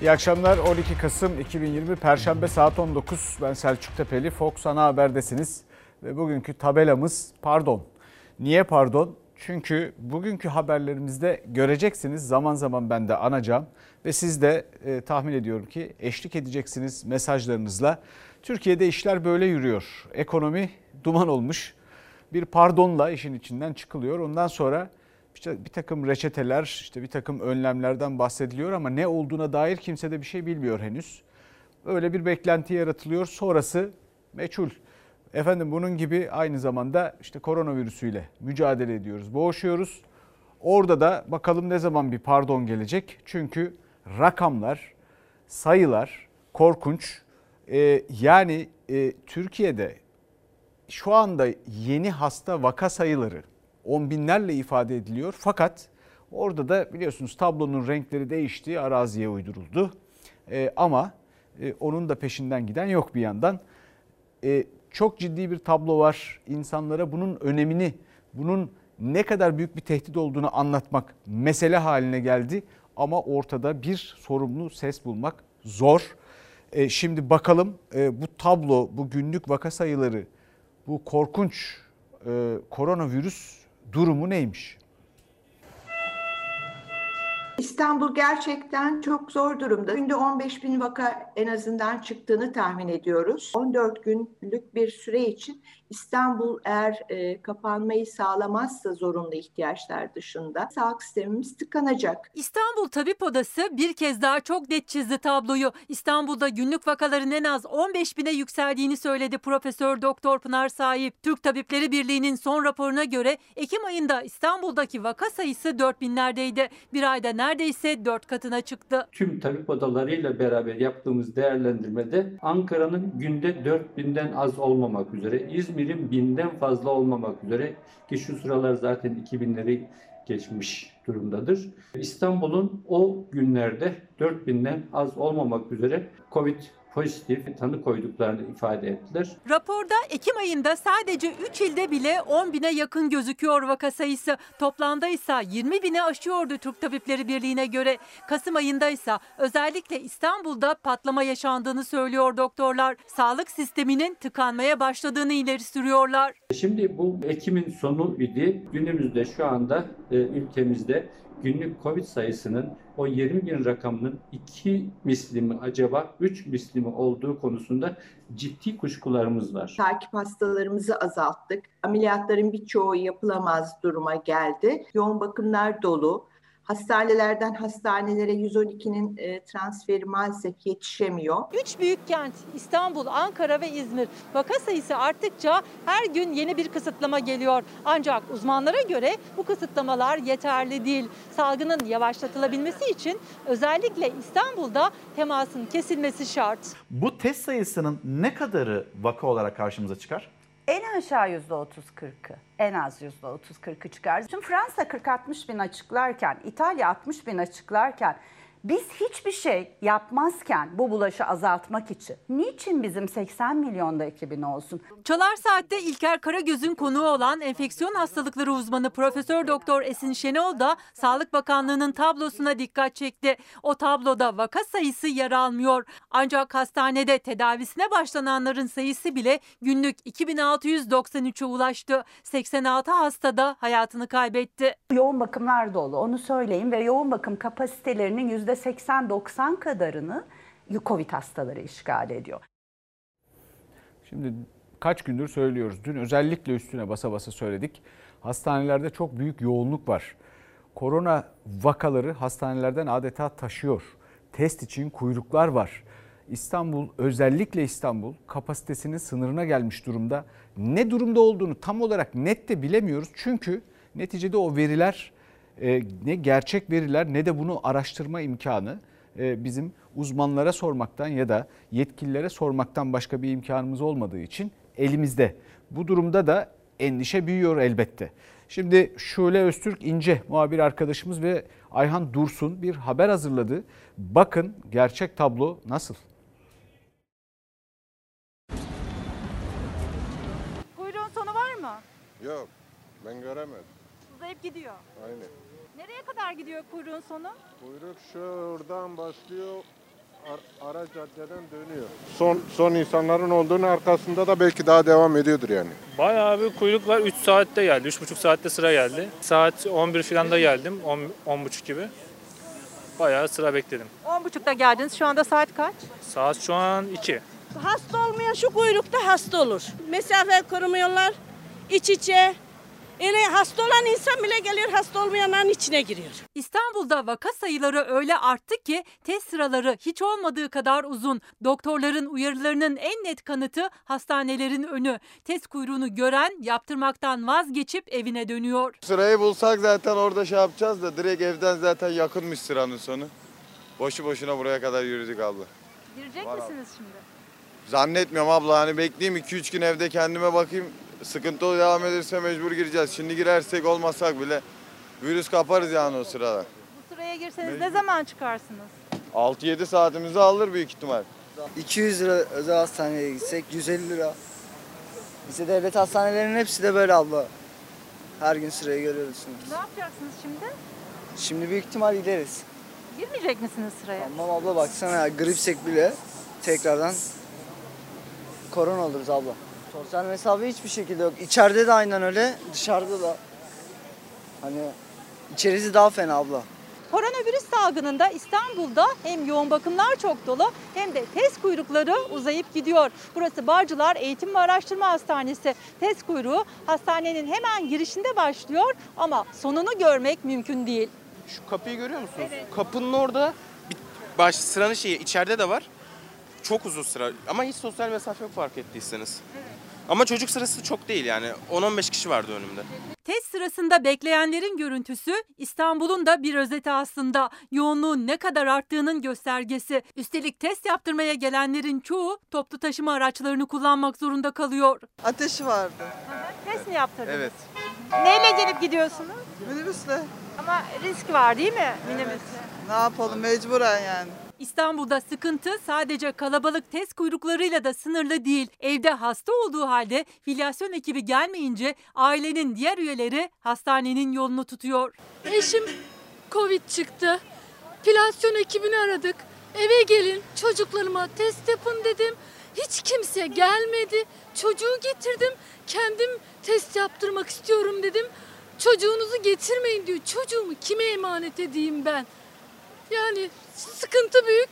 İyi akşamlar. 12 Kasım 2020 Perşembe saat 19. Ben Selçuk Tepeli. Fox Ana Haber'desiniz. Ve bugünkü tabelamız pardon. Niye pardon? Çünkü bugünkü haberlerimizde göreceksiniz zaman zaman ben de anacağım. Ve siz de e, tahmin ediyorum ki eşlik edeceksiniz mesajlarınızla. Türkiye'de işler böyle yürüyor. Ekonomi duman olmuş. Bir pardonla işin içinden çıkılıyor. Ondan sonra bir takım reçeteler, işte bir takım önlemlerden bahsediliyor ama ne olduğuna dair kimse de bir şey bilmiyor henüz. Öyle bir beklenti yaratılıyor. Sonrası meçhul. Efendim bunun gibi aynı zamanda işte koronavirüsüyle mücadele ediyoruz, boğuşuyoruz. Orada da bakalım ne zaman bir pardon gelecek. Çünkü rakamlar, sayılar korkunç. Ee, yani e, Türkiye'de şu anda yeni hasta vaka sayıları on binlerle ifade ediliyor. Fakat orada da biliyorsunuz tablonun renkleri değişti, araziye uyduruldu. Ee, ama e, onun da peşinden giden yok bir yandan. E, çok ciddi bir tablo var. İnsanlara bunun önemini, bunun ne kadar büyük bir tehdit olduğunu anlatmak mesele haline geldi. Ama ortada bir sorumlu ses bulmak zor. E, şimdi bakalım e, bu tablo, bu günlük vaka sayıları, bu korkunç e, koronavirüs durumu neymiş? İstanbul gerçekten çok zor durumda. Günde 15 bin vaka en azından çıktığını tahmin ediyoruz. 14 günlük bir süre için İstanbul eğer e, kapanmayı sağlamazsa zorunlu ihtiyaçlar dışında sağlık sistemimiz tıkanacak. İstanbul Tabip Odası bir kez daha çok net çizdi tabloyu. İstanbul'da günlük vakaların en az 15 bine yükseldiğini söyledi Profesör Doktor Pınar Sahip. Türk Tabipleri Birliği'nin son raporuna göre Ekim ayında İstanbul'daki vaka sayısı 4 binlerdeydi. Bir ayda neredeyse 4 katına çıktı. Tüm tabip odalarıyla beraber yaptığımız değerlendirmede Ankara'nın günde 4000'den az olmamak üzere İzmir İzmir'in binden fazla olmamak üzere ki şu sıralar zaten 2000'leri geçmiş durumdadır. İstanbul'un o günlerde 4000'den az olmamak üzere Covid pozitif tanı koyduklarını ifade ettiler. Raporda Ekim ayında sadece 3 ilde bile 10 bine yakın gözüküyor vaka sayısı. Toplamda ise 20 bine aşıyordu Türk Tabipleri Birliği'ne göre. Kasım ayında ise özellikle İstanbul'da patlama yaşandığını söylüyor doktorlar. Sağlık sisteminin tıkanmaya başladığını ileri sürüyorlar. Şimdi bu Ekim'in sonu idi. Günümüzde şu anda e, ülkemizde günlük Covid sayısının o 20 bin rakamının 2 misli mi acaba 3 misli mi olduğu konusunda ciddi kuşkularımız var. Takip hastalarımızı azalttık. Ameliyatların birçoğu yapılamaz duruma geldi. Yoğun bakımlar dolu. Hastanelerden hastanelere 112'nin e, transferi maalesef yetişemiyor. Üç büyük kent İstanbul, Ankara ve İzmir. Vaka sayısı arttıkça her gün yeni bir kısıtlama geliyor. Ancak uzmanlara göre bu kısıtlamalar yeterli değil. Salgının yavaşlatılabilmesi için özellikle İstanbul'da temasın kesilmesi şart. Bu test sayısının ne kadarı vaka olarak karşımıza çıkar? En aşağı %30-40'ı, en az %30-40'ı çıkar. Şimdi Fransa 40-60 bin açıklarken, İtalya 60 bin açıklarken biz hiçbir şey yapmazken bu bulaşı azaltmak için niçin bizim 80 milyonda ekibin olsun? Çalar Saat'te İlker Karagöz'ün konuğu olan enfeksiyon hastalıkları uzmanı Profesör Doktor Esin Şenol da Sağlık Bakanlığı'nın tablosuna dikkat çekti. O tabloda vaka sayısı yer almıyor. Ancak hastanede tedavisine başlananların sayısı bile günlük 2693'e ulaştı. 86 hasta da hayatını kaybetti. Yoğun bakımlar dolu onu söyleyeyim ve yoğun bakım kapasitelerinin %80-90 kadarını Covid hastaları işgal ediyor. Şimdi kaç gündür söylüyoruz. Dün özellikle üstüne basa basa söyledik. Hastanelerde çok büyük yoğunluk var. Korona vakaları hastanelerden adeta taşıyor. Test için kuyruklar var. İstanbul özellikle İstanbul kapasitesinin sınırına gelmiş durumda. Ne durumda olduğunu tam olarak net de bilemiyoruz. Çünkü neticede o veriler ne gerçek veriler ne de bunu araştırma imkanı e, bizim uzmanlara sormaktan ya da yetkililere sormaktan başka bir imkanımız olmadığı için elimizde. Bu durumda da endişe büyüyor elbette. Şimdi Şule Öztürk İnce muhabir arkadaşımız ve Ayhan Dursun bir haber hazırladı. Bakın gerçek tablo nasıl? Kuyruğun sonu var mı? Yok ben göremedim. Uzayıp gidiyor. Aynen. Nereye kadar gidiyor kuyruğun sonu? Kuyruk şuradan başlıyor Ar- ara caddeden dönüyor. Son son insanların olduğunu arkasında da belki daha devam ediyordur yani. Bayağı bir kuyruk var. 3 saatte geldi. 3,5 saatte sıra geldi. Saat 11 falan da geldim. 10, 10.30 gibi. Bayağı sıra bekledim. 10.30'da geldiniz. Şu anda saat kaç? Saat şu an 2. Hasta olmayan şu kuyrukta hasta olur. Mesafe korumuyorlar. iç içe. Öyle hasta olan insan bile geliyor hasta olmayanların içine giriyor. İstanbul'da vaka sayıları öyle arttı ki test sıraları hiç olmadığı kadar uzun. Doktorların uyarılarının en net kanıtı hastanelerin önü. Test kuyruğunu gören yaptırmaktan vazgeçip evine dönüyor. Sırayı bulsak zaten orada şey yapacağız da direkt evden zaten yakınmış sıranın sonu. Boşu boşuna buraya kadar yürüdük abla. Girecek Var misiniz şimdi? Zannetmiyorum abla hani bekleyeyim 2-3 gün evde kendime bakayım. Sıkıntı devam ederse mecbur gireceğiz. Şimdi girersek olmasak bile virüs kaparız yani o sırada. Bu sıraya girseniz ne zaman çıkarsınız? 6-7 saatimizi alır büyük ihtimal. 200 lira özel hastaneye gitsek 150 lira. Bize devlet hastanelerinin hepsi de böyle abla. Her gün sırayı görüyorsunuz. Ne yapacaksınız şimdi? Şimdi büyük ihtimal gideriz. Girmeyecek misiniz sıraya? Tamam abla baksana ya gripsek bile tekrardan korona oluruz abla. Sosyal mesafe hiçbir şekilde yok. İçeride de aynen öyle, dışarıda da. Hani içerisi daha fena abla. Koronavirüs salgınında İstanbul'da hem yoğun bakımlar çok dolu hem de test kuyrukları uzayıp gidiyor. Burası Bağcılar Eğitim ve Araştırma Hastanesi. Test kuyruğu hastanenin hemen girişinde başlıyor ama sonunu görmek mümkün değil. Şu kapıyı görüyor musunuz? Kapının orada bir baş sıranın şeyi içeride de var. Çok uzun sıra ama hiç sosyal mesafe yok fark ettiyseniz. Ama çocuk sırası çok değil yani. 10-15 kişi vardı önümde. Test sırasında bekleyenlerin görüntüsü İstanbul'un da bir özeti aslında. Yoğunluğun ne kadar arttığının göstergesi. Üstelik test yaptırmaya gelenlerin çoğu toplu taşıma araçlarını kullanmak zorunda kalıyor. Ateşi vardı. Test mi yaptırdınız? Evet. Neyle gelip gidiyorsunuz? Minibüsle. Ama risk var değil mi minibüste? Ne yapalım mecburen yani. İstanbul'da sıkıntı sadece kalabalık test kuyruklarıyla da sınırlı değil. Evde hasta olduğu halde filyasyon ekibi gelmeyince ailenin diğer üyeleri hastanenin yolunu tutuyor. Eşim Covid çıktı. Filasyon ekibini aradık. Eve gelin çocuklarıma test yapın dedim. Hiç kimse gelmedi. Çocuğu getirdim. Kendim test yaptırmak istiyorum dedim. Çocuğunuzu getirmeyin diyor. Çocuğumu kime emanet edeyim ben? Yani sıkıntı büyük.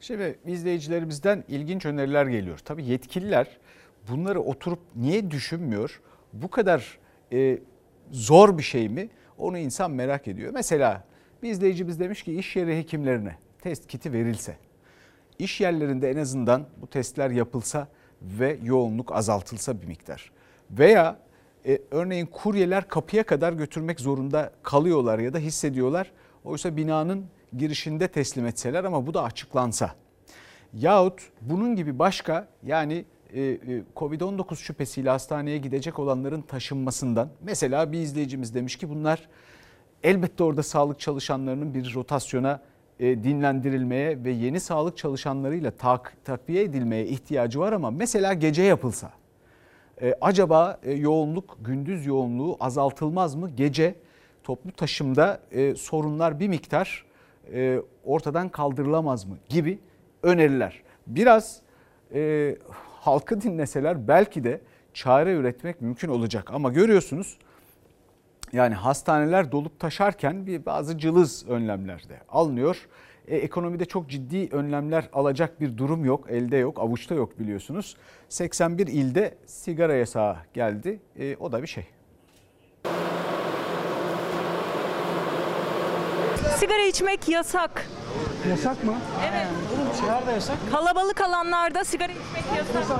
Şimdi izleyicilerimizden ilginç öneriler geliyor. Tabii yetkililer bunları oturup niye düşünmüyor? Bu kadar e, zor bir şey mi? Onu insan merak ediyor. Mesela bir izleyicimiz demiş ki iş yeri hekimlerine test kiti verilse, iş yerlerinde en azından bu testler yapılsa ve yoğunluk azaltılsa bir miktar. Veya e, örneğin kuryeler kapıya kadar götürmek zorunda kalıyorlar ya da hissediyorlar. Oysa binanın girişinde teslim etseler ama bu da açıklansa. Yahut bunun gibi başka yani e, e, Covid-19 şüphesiyle hastaneye gidecek olanların taşınmasından mesela bir izleyicimiz demiş ki bunlar elbette orada sağlık çalışanlarının bir rotasyona e, dinlendirilmeye ve yeni sağlık çalışanlarıyla tak, takviye edilmeye ihtiyacı var ama mesela gece yapılsa acaba yoğunluk gündüz yoğunluğu azaltılmaz mı? Gece toplu taşımda e, sorunlar bir miktar e, ortadan kaldırılamaz mı gibi öneriler. Biraz e, halkı dinleseler belki de çare üretmek mümkün olacak ama görüyorsunuz yani hastaneler dolup taşarken bir bazı cılız önlemler de alınıyor. E, ekonomide çok ciddi önlemler alacak bir durum yok, elde yok, avuçta yok biliyorsunuz. 81 ilde sigara yasağı geldi. E, o da bir şey. Sigara içmek yasak. Yasak mı? Evet. Nerede yasak? Kalabalık alanlarda sigara içmek yasak.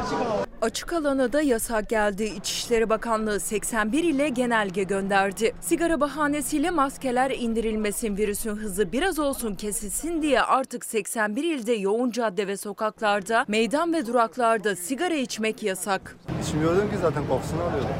Açık alana da yasak geldi. İçişleri Bakanlığı 81 ile genelge gönderdi. Sigara bahanesiyle maskeler indirilmesin, virüsün hızı biraz olsun kesilsin diye artık 81 ilde yoğun cadde ve sokaklarda, meydan ve duraklarda sigara içmek yasak. İçmiyordum ki zaten kokusunu alıyordum.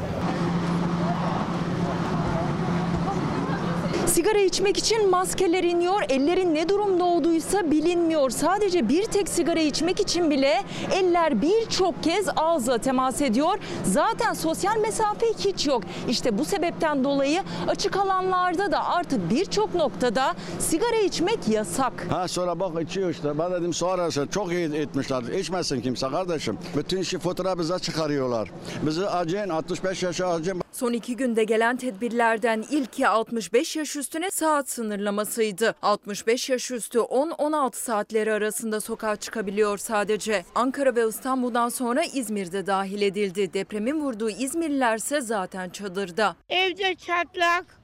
Sigara içmek için maskeler iniyor. Ellerin ne durumda olduğuysa bilinmiyor. Sadece bir tek sigara içmek için bile eller birçok kez ağızla temas ediyor. Zaten sosyal mesafe hiç yok. İşte bu sebepten dolayı açık alanlarda da artık birçok noktada sigara içmek yasak. Ha sonra bak içiyor işte. Ben dedim sonrası çok iyi etmişler. İçmesin kimse kardeşim. Bütün şi fotoğrafı bize çıkarıyorlar. Bizi acıyın 65 yaşa acıyın. Son iki günde gelen tedbirlerden ilki 65 yaş üstüne saat sınırlamasıydı. 65 yaş üstü 10-16 saatleri arasında sokağa çıkabiliyor sadece. Ankara ve İstanbul'dan sonra İzmir'de dahil edildi. Depremin vurduğu İzmirlilerse zaten çadırda. Evde çatlak.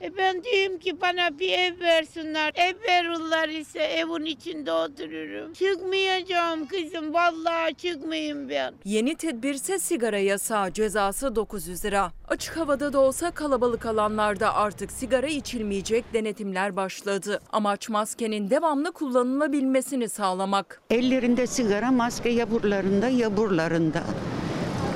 E ben diyeyim ki bana bir ev versinler. Ev verirler ise evin içinde otururum. Çıkmayacağım kızım. Vallahi çıkmayayım ben. Yeni tedbirse sigara yasağı cezası 900 lira. Açık havada da olsa kalabalık alanlarda artık sigara içilmeyecek denetimler başladı. Amaç maskenin devamlı kullanılabilmesini sağlamak. Ellerinde sigara, maske ya burlarında ya burlarında.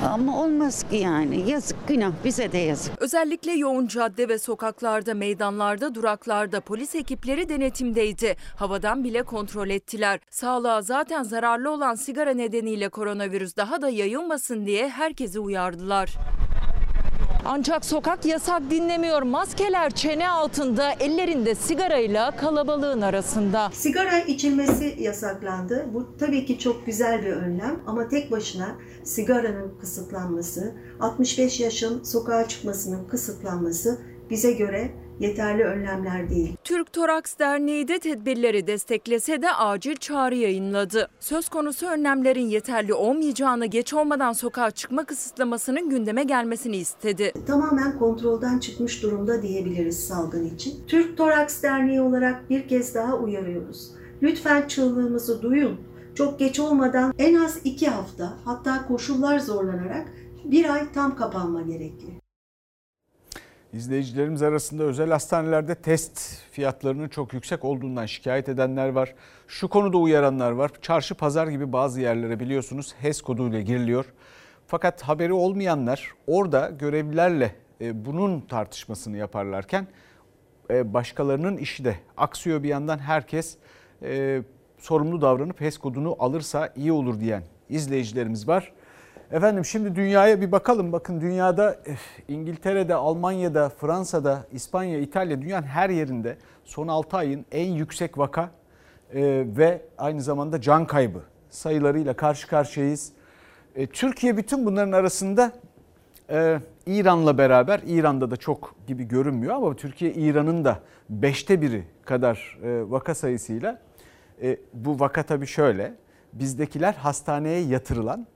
Ama olmaz ki yani. Yazık günah bize de yazık. Özellikle yoğun cadde ve sokaklarda, meydanlarda, duraklarda polis ekipleri denetimdeydi. Havadan bile kontrol ettiler. Sağlığa zaten zararlı olan sigara nedeniyle koronavirüs daha da yayılmasın diye herkesi uyardılar. Ancak sokak yasak dinlemiyor. Maskeler çene altında, ellerinde sigarayla kalabalığın arasında. Sigara içilmesi yasaklandı. Bu tabii ki çok güzel bir önlem ama tek başına sigaranın kısıtlanması, 65 yaşın sokağa çıkmasının kısıtlanması bize göre yeterli önlemler değil. Türk Toraks Derneği de tedbirleri desteklese de acil çağrı yayınladı. Söz konusu önlemlerin yeterli olmayacağını geç olmadan sokağa çıkma kısıtlamasının gündeme gelmesini istedi. Tamamen kontrolden çıkmış durumda diyebiliriz salgın için. Türk Toraks Derneği olarak bir kez daha uyarıyoruz. Lütfen çığlığımızı duyun. Çok geç olmadan en az iki hafta hatta koşullar zorlanarak bir ay tam kapanma gerekli. İzleyicilerimiz arasında özel hastanelerde test fiyatlarının çok yüksek olduğundan şikayet edenler var. Şu konuda uyaranlar var. Çarşı pazar gibi bazı yerlere biliyorsunuz HES koduyla giriliyor. Fakat haberi olmayanlar orada görevlilerle e, bunun tartışmasını yaparlarken e, başkalarının işi de aksıyor bir yandan herkes e, sorumlu davranıp HES kodunu alırsa iyi olur diyen izleyicilerimiz var. Efendim şimdi dünyaya bir bakalım. Bakın dünyada eh, İngiltere'de, Almanya'da, Fransa'da, İspanya, İtalya dünyanın her yerinde son 6 ayın en yüksek vaka e, ve aynı zamanda can kaybı sayılarıyla karşı karşıyayız. E, Türkiye bütün bunların arasında İran'la beraber, İran'da da çok gibi görünmüyor ama Türkiye İran'ın da beşte biri kadar vaka sayısıyla. Bu vaka tabii şöyle, bizdekiler hastaneye yatırılan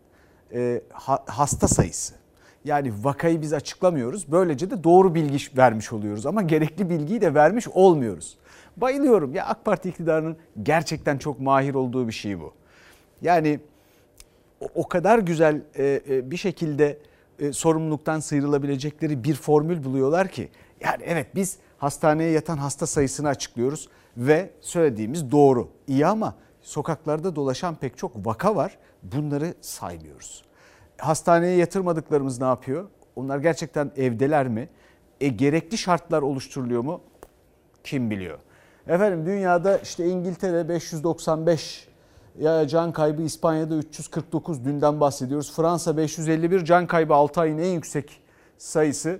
e, hasta sayısı. Yani vakayı biz açıklamıyoruz. Böylece de doğru bilgi vermiş oluyoruz ama gerekli bilgiyi de vermiş olmuyoruz. Bayılıyorum ya AK Parti iktidarının gerçekten çok mahir olduğu bir şey bu. Yani o kadar güzel e, e, bir şekilde sorumluluktan sıyrılabilecekleri bir formül buluyorlar ki. Yani evet biz hastaneye yatan hasta sayısını açıklıyoruz ve söylediğimiz doğru. İyi ama sokaklarda dolaşan pek çok vaka var. Bunları saymıyoruz. Hastaneye yatırmadıklarımız ne yapıyor? Onlar gerçekten evdeler mi? E, gerekli şartlar oluşturuluyor mu? Kim biliyor? Efendim dünyada işte İngiltere 595 ya can kaybı İspanya'da 349 dünden bahsediyoruz. Fransa 551 can kaybı 6 ayın en yüksek sayısı.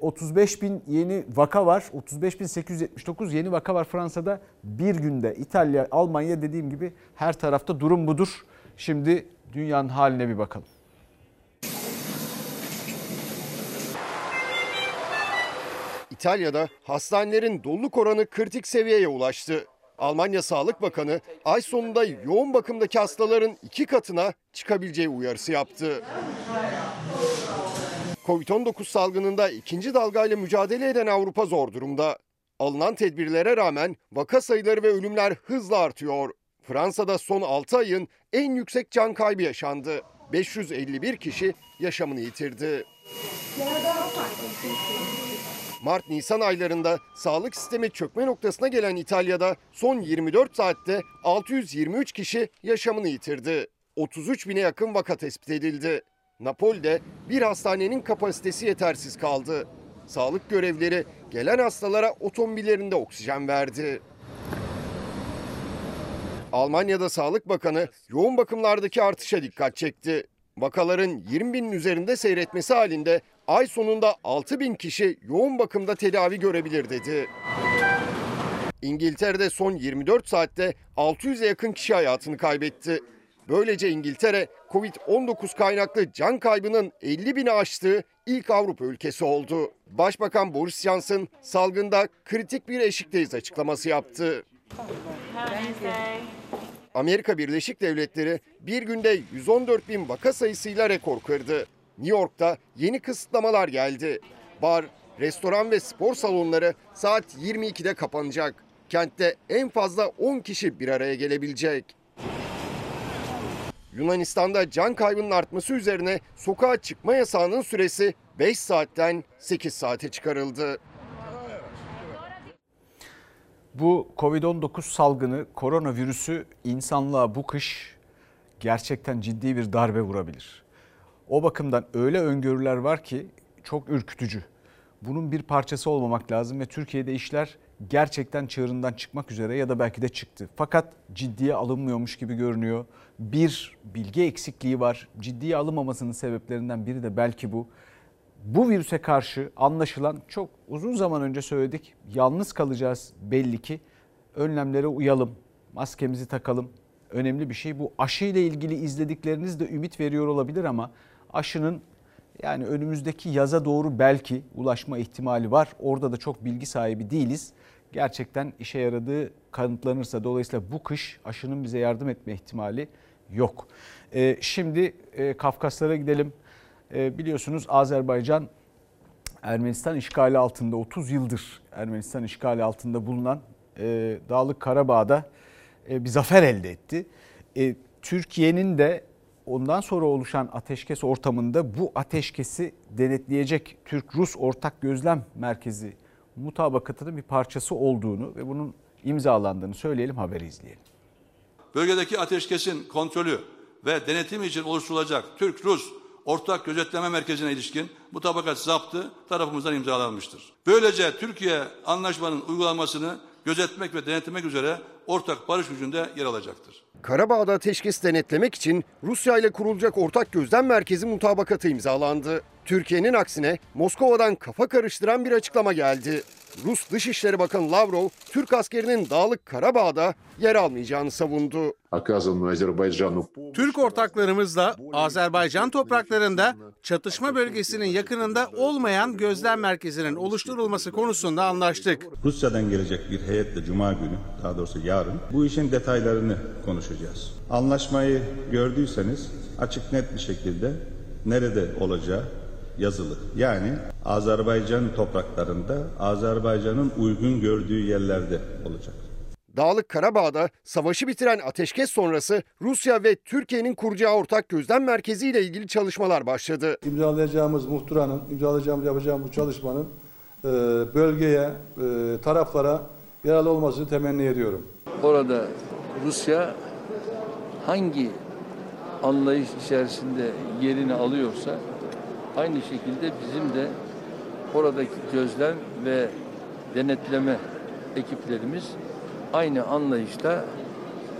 35 e, bin yeni vaka var. 35 bin 879 yeni vaka var Fransa'da bir günde. İtalya, Almanya dediğim gibi her tarafta durum budur. Şimdi dünyanın haline bir bakalım. İtalya'da hastanelerin doluluk oranı kritik seviyeye ulaştı. Almanya Sağlık Bakanı ay sonunda yoğun bakımdaki hastaların iki katına çıkabileceği uyarısı yaptı. Covid-19 salgınında ikinci dalgayla mücadele eden Avrupa zor durumda. Alınan tedbirlere rağmen vaka sayıları ve ölümler hızla artıyor. Fransa'da son 6 ayın en yüksek can kaybı yaşandı. 551 kişi yaşamını yitirdi. Mart-Nisan aylarında sağlık sistemi çökme noktasına gelen İtalya'da son 24 saatte 623 kişi yaşamını yitirdi. 33 bine yakın vaka tespit edildi. Napoli'de bir hastanenin kapasitesi yetersiz kaldı. sağlık görevlileri gelen hastalara otomobillerinde oksijen verdi. Almanya'da Sağlık Bakanı yoğun bakımlardaki artışa dikkat çekti. Vakaların 20 binin üzerinde seyretmesi halinde ay sonunda 6 bin kişi yoğun bakımda tedavi görebilir dedi. İngiltere'de son 24 saatte 600'e yakın kişi hayatını kaybetti. Böylece İngiltere Covid-19 kaynaklı can kaybının 50 bini aştığı ilk Avrupa ülkesi oldu. Başbakan Boris Johnson salgında kritik bir eşikteyiz açıklaması yaptı. Amerika Birleşik Devletleri bir günde 114 bin vaka sayısıyla rekor kırdı. New York'ta yeni kısıtlamalar geldi. Bar, restoran ve spor salonları saat 22'de kapanacak. Kentte en fazla 10 kişi bir araya gelebilecek. Yunanistan'da can kaybının artması üzerine sokağa çıkma yasağının süresi 5 saatten 8 saate çıkarıldı. Bu Covid-19 salgını, koronavirüsü insanlığa bu kış gerçekten ciddi bir darbe vurabilir. O bakımdan öyle öngörüler var ki çok ürkütücü. Bunun bir parçası olmamak lazım ve Türkiye'de işler gerçekten çığırından çıkmak üzere ya da belki de çıktı. Fakat ciddiye alınmıyormuş gibi görünüyor. Bir bilgi eksikliği var. Ciddiye alınmamasının sebeplerinden biri de belki bu. Bu virüse karşı anlaşılan çok uzun zaman önce söyledik. Yalnız kalacağız belli ki. Önlemlere uyalım. Maskemizi takalım. Önemli bir şey bu. Aşı ile ilgili izledikleriniz de ümit veriyor olabilir ama aşının yani önümüzdeki yaza doğru belki ulaşma ihtimali var. Orada da çok bilgi sahibi değiliz. Gerçekten işe yaradığı kanıtlanırsa dolayısıyla bu kış aşının bize yardım etme ihtimali yok. Ee, şimdi e, Kafkaslara gidelim. Ee, biliyorsunuz Azerbaycan Ermenistan işgali altında 30 yıldır Ermenistan işgali altında bulunan e, Dağlık Karabağ'da e, bir zafer elde etti. E, Türkiye'nin de ondan sonra oluşan ateşkes ortamında bu ateşkesi denetleyecek Türk-Rus Ortak Gözlem Merkezi mutabakatının bir parçası olduğunu ve bunun imzalandığını söyleyelim haberi izleyelim. Bölgedeki ateşkesin kontrolü ve denetim için oluşturulacak Türk-Rus Ortak Gözetleme Merkezi'ne ilişkin mutabakat zaptı tarafımızdan imzalanmıştır. Böylece Türkiye anlaşmanın uygulanmasını gözetmek ve denetlemek üzere ortak barış gücünde yer alacaktır. Karabağ'da ateşkes denetlemek için Rusya ile kurulacak ortak gözlem merkezi mutabakatı imzalandı. Türkiye'nin aksine Moskova'dan kafa karıştıran bir açıklama geldi. Rus Dışişleri Bakanı Lavrov, Türk askerinin Dağlık Karabağ'da yer almayacağını savundu. Türk ortaklarımızla Azerbaycan topraklarında çatışma bölgesinin yakınında olmayan gözlem merkezinin oluşturulması konusunda anlaştık. Rusya'dan gelecek bir heyetle Cuma günü, daha doğrusu yarın bu işin detaylarını konuşacağız. Anlaşmayı gördüyseniz açık net bir şekilde nerede olacağı yazılı. Yani Azerbaycan topraklarında Azerbaycan'ın uygun gördüğü yerlerde olacak. Dağlık Karabağ'da savaşı bitiren ateşkes sonrası Rusya ve Türkiye'nin kuracağı ortak gözlem merkezi ile ilgili çalışmalar başladı. İmzalayacağımız muhtıranın, imzalayacağımız yapacağımız bu çalışmanın e, bölgeye, e, taraflara yararlı olmasını temenni ediyorum. Orada Rusya hangi anlayış içerisinde yerini alıyorsa aynı şekilde bizim de oradaki gözlem ve denetleme ekiplerimiz aynı anlayışta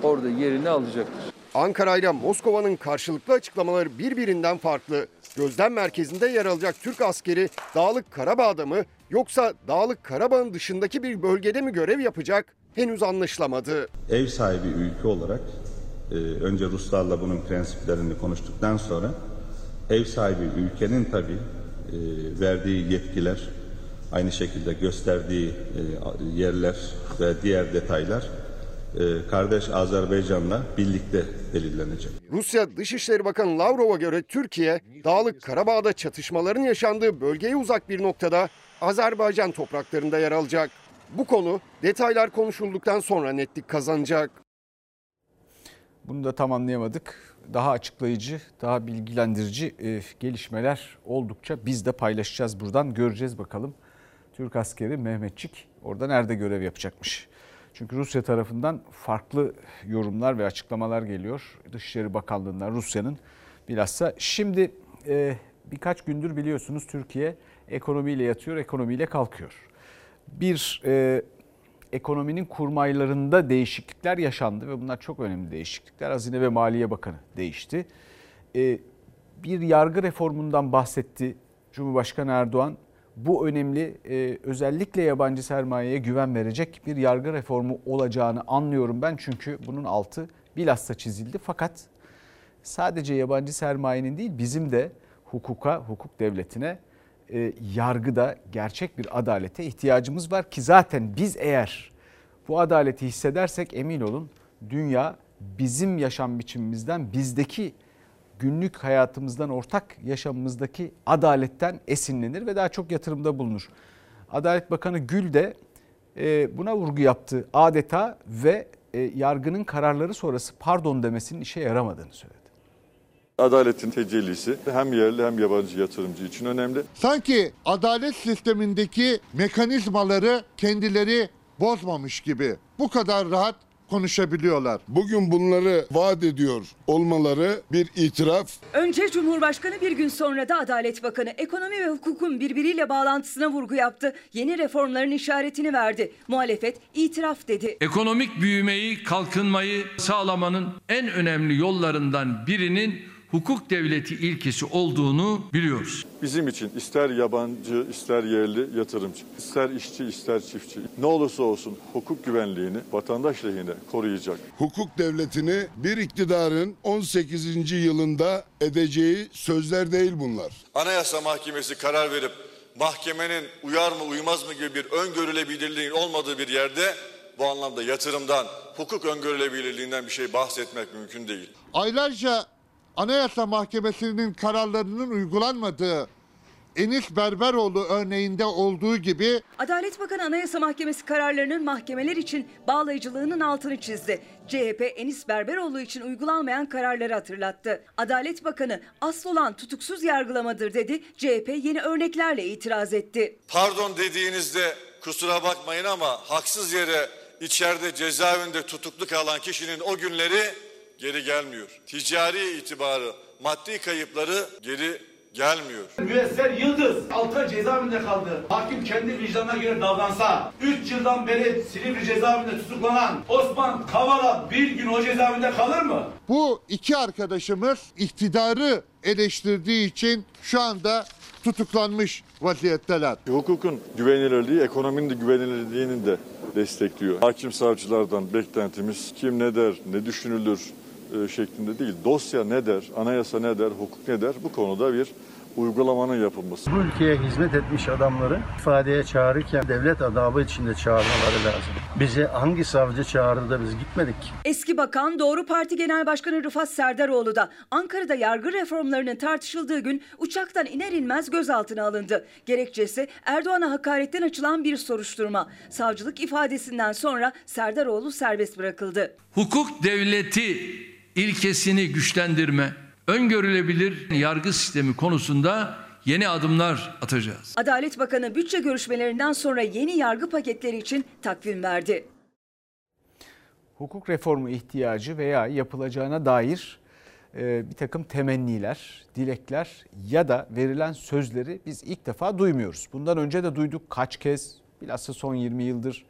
orada yerini alacaktır. Ankara ile Moskova'nın karşılıklı açıklamaları birbirinden farklı. Gözlem merkezinde yer alacak Türk askeri Dağlık Karabağ'da mı yoksa Dağlık Karabağ'ın dışındaki bir bölgede mi görev yapacak henüz anlaşılamadı. Ev sahibi ülke olarak e, önce Ruslarla bunun prensiplerini konuştuktan sonra ev sahibi ülkenin tabii e, verdiği yetkiler, aynı şekilde gösterdiği e, yerler ve diğer detaylar e, kardeş Azerbaycan'la birlikte belirlenecek. Rusya Dışişleri Bakanı Lavrov'a göre Türkiye, Dağlık Karabağ'da çatışmaların yaşandığı bölgeye uzak bir noktada Azerbaycan topraklarında yer alacak. Bu konu detaylar konuşulduktan sonra netlik kazanacak. Bunu da tam anlayamadık. Daha açıklayıcı, daha bilgilendirici e, gelişmeler oldukça biz de paylaşacağız buradan. Göreceğiz bakalım. Türk askeri Mehmetçik orada nerede görev yapacakmış? Çünkü Rusya tarafından farklı yorumlar ve açıklamalar geliyor. Dışişleri Bakanlığı'ndan Rusya'nın bilhassa. Şimdi e, birkaç gündür biliyorsunuz Türkiye ekonomiyle yatıyor, ekonomiyle kalkıyor. Bir e, ekonominin kurmaylarında değişiklikler yaşandı ve bunlar çok önemli değişiklikler. Hazine ve Maliye Bakanı değişti. E, bir yargı reformundan bahsetti Cumhurbaşkanı Erdoğan. Bu önemli e, özellikle yabancı sermayeye güven verecek bir yargı reformu olacağını anlıyorum ben. Çünkü bunun altı bilhassa çizildi. Fakat sadece yabancı sermayenin değil bizim de hukuka, hukuk devletine, e, yargıda gerçek bir adalete ihtiyacımız var ki zaten biz eğer bu adaleti hissedersek emin olun dünya bizim yaşam biçimimizden, bizdeki günlük hayatımızdan, ortak yaşamımızdaki adaletten esinlenir ve daha çok yatırımda bulunur. Adalet Bakanı Gül de e, buna vurgu yaptı adeta ve e, yargının kararları sonrası pardon demesinin işe yaramadığını söyledi. Adaletin tecellisi hem yerli hem yabancı yatırımcı için önemli. Sanki adalet sistemindeki mekanizmaları kendileri bozmamış gibi. Bu kadar rahat konuşabiliyorlar. Bugün bunları vaat ediyor olmaları bir itiraf. Önce Cumhurbaşkanı bir gün sonra da Adalet Bakanı ekonomi ve hukukun birbiriyle bağlantısına vurgu yaptı. Yeni reformların işaretini verdi. Muhalefet itiraf dedi. Ekonomik büyümeyi, kalkınmayı sağlamanın en önemli yollarından birinin hukuk devleti ilkesi olduğunu biliyoruz. Bizim için ister yabancı ister yerli yatırımcı, ister işçi ister çiftçi ne olursa olsun hukuk güvenliğini vatandaş lehine koruyacak. Hukuk devletini bir iktidarın 18. yılında edeceği sözler değil bunlar. Anayasa Mahkemesi karar verip mahkemenin uyar mı uymaz mı gibi bir öngörülebilirliğin olmadığı bir yerde bu anlamda yatırımdan, hukuk öngörülebilirliğinden bir şey bahsetmek mümkün değil. Aylarca Anayasa Mahkemesi'nin kararlarının uygulanmadığı Enis Berberoğlu örneğinde olduğu gibi Adalet Bakanı Anayasa Mahkemesi kararlarının mahkemeler için bağlayıcılığının altını çizdi. CHP Enis Berberoğlu için uygulanmayan kararları hatırlattı. Adalet Bakanı asıl olan tutuksuz yargılamadır dedi. CHP yeni örneklerle itiraz etti. Pardon dediğinizde kusura bakmayın ama haksız yere içeride cezaevinde tutuklu kalan kişinin o günleri geri gelmiyor. Ticari itibarı, maddi kayıpları geri gelmiyor. Müesser Yıldız 6 ay cezaevinde kaldı. Hakim kendi vicdanına göre davransa 3 yıldan beri Silivri cezaevinde tutuklanan Osman Kavala bir gün o cezaevinde kalır mı? bu iki arkadaşımız iktidarı eleştirdiği için şu anda tutuklanmış vaziyetteler. Hukukun güvenilirliği, ekonominin de güvenilirliğini de destekliyor. Hakim savcılardan beklentimiz kim ne der, ne düşünülür şeklinde değil. Dosya ne der, anayasa ne der, hukuk ne der bu konuda bir uygulamanın yapılması. Bu ülkeye hizmet etmiş adamları ifadeye çağırırken devlet adabı içinde çağırmaları lazım. Bizi hangi savcı çağırdı da biz gitmedik? Eski Bakan Doğru Parti Genel Başkanı Rıfat Serdaroğlu da Ankara'da yargı reformlarının tartışıldığı gün uçaktan iner inmez gözaltına alındı. Gerekçesi Erdoğan'a hakaretten açılan bir soruşturma. Savcılık ifadesinden sonra Serdaroğlu serbest bırakıldı. Hukuk devleti ilkesini güçlendirme, öngörülebilir yargı sistemi konusunda yeni adımlar atacağız. Adalet Bakanı bütçe görüşmelerinden sonra yeni yargı paketleri için takvim verdi. Hukuk reformu ihtiyacı veya yapılacağına dair e, bir takım temenniler, dilekler ya da verilen sözleri biz ilk defa duymuyoruz. Bundan önce de duyduk kaç kez, bilhassa son 20 yıldır.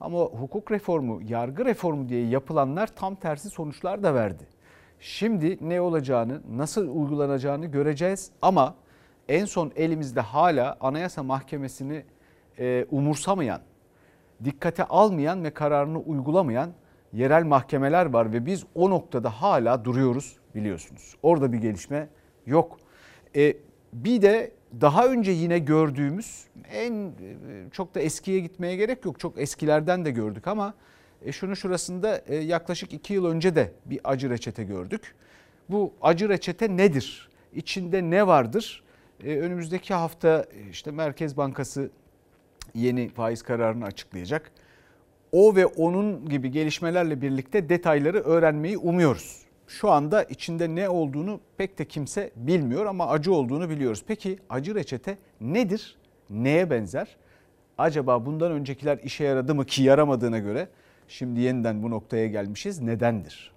Ama hukuk reformu, yargı reformu diye yapılanlar tam tersi sonuçlar da verdi. Şimdi ne olacağını, nasıl uygulanacağını göreceğiz ama en son elimizde hala Anayasa Mahkemesi'ni e, umursamayan, dikkate almayan ve kararını uygulamayan yerel mahkemeler var ve biz o noktada hala duruyoruz biliyorsunuz. Orada bir gelişme yok. E, bir de daha önce yine gördüğümüz en e, çok da eskiye gitmeye gerek yok. Çok eskilerden de gördük ama e, şunu şurasında e, yaklaşık iki yıl önce de bir acı reçete gördük. Bu acı reçete nedir? İçinde ne vardır? E, önümüzdeki hafta işte Merkez Bankası yeni faiz kararını açıklayacak. O ve onun gibi gelişmelerle birlikte detayları öğrenmeyi umuyoruz. Şu anda içinde ne olduğunu pek de kimse bilmiyor ama acı olduğunu biliyoruz. Peki acı reçete nedir? Neye benzer? Acaba bundan öncekiler işe yaradı mı ki yaramadığına göre şimdi yeniden bu noktaya gelmişiz. Nedendir?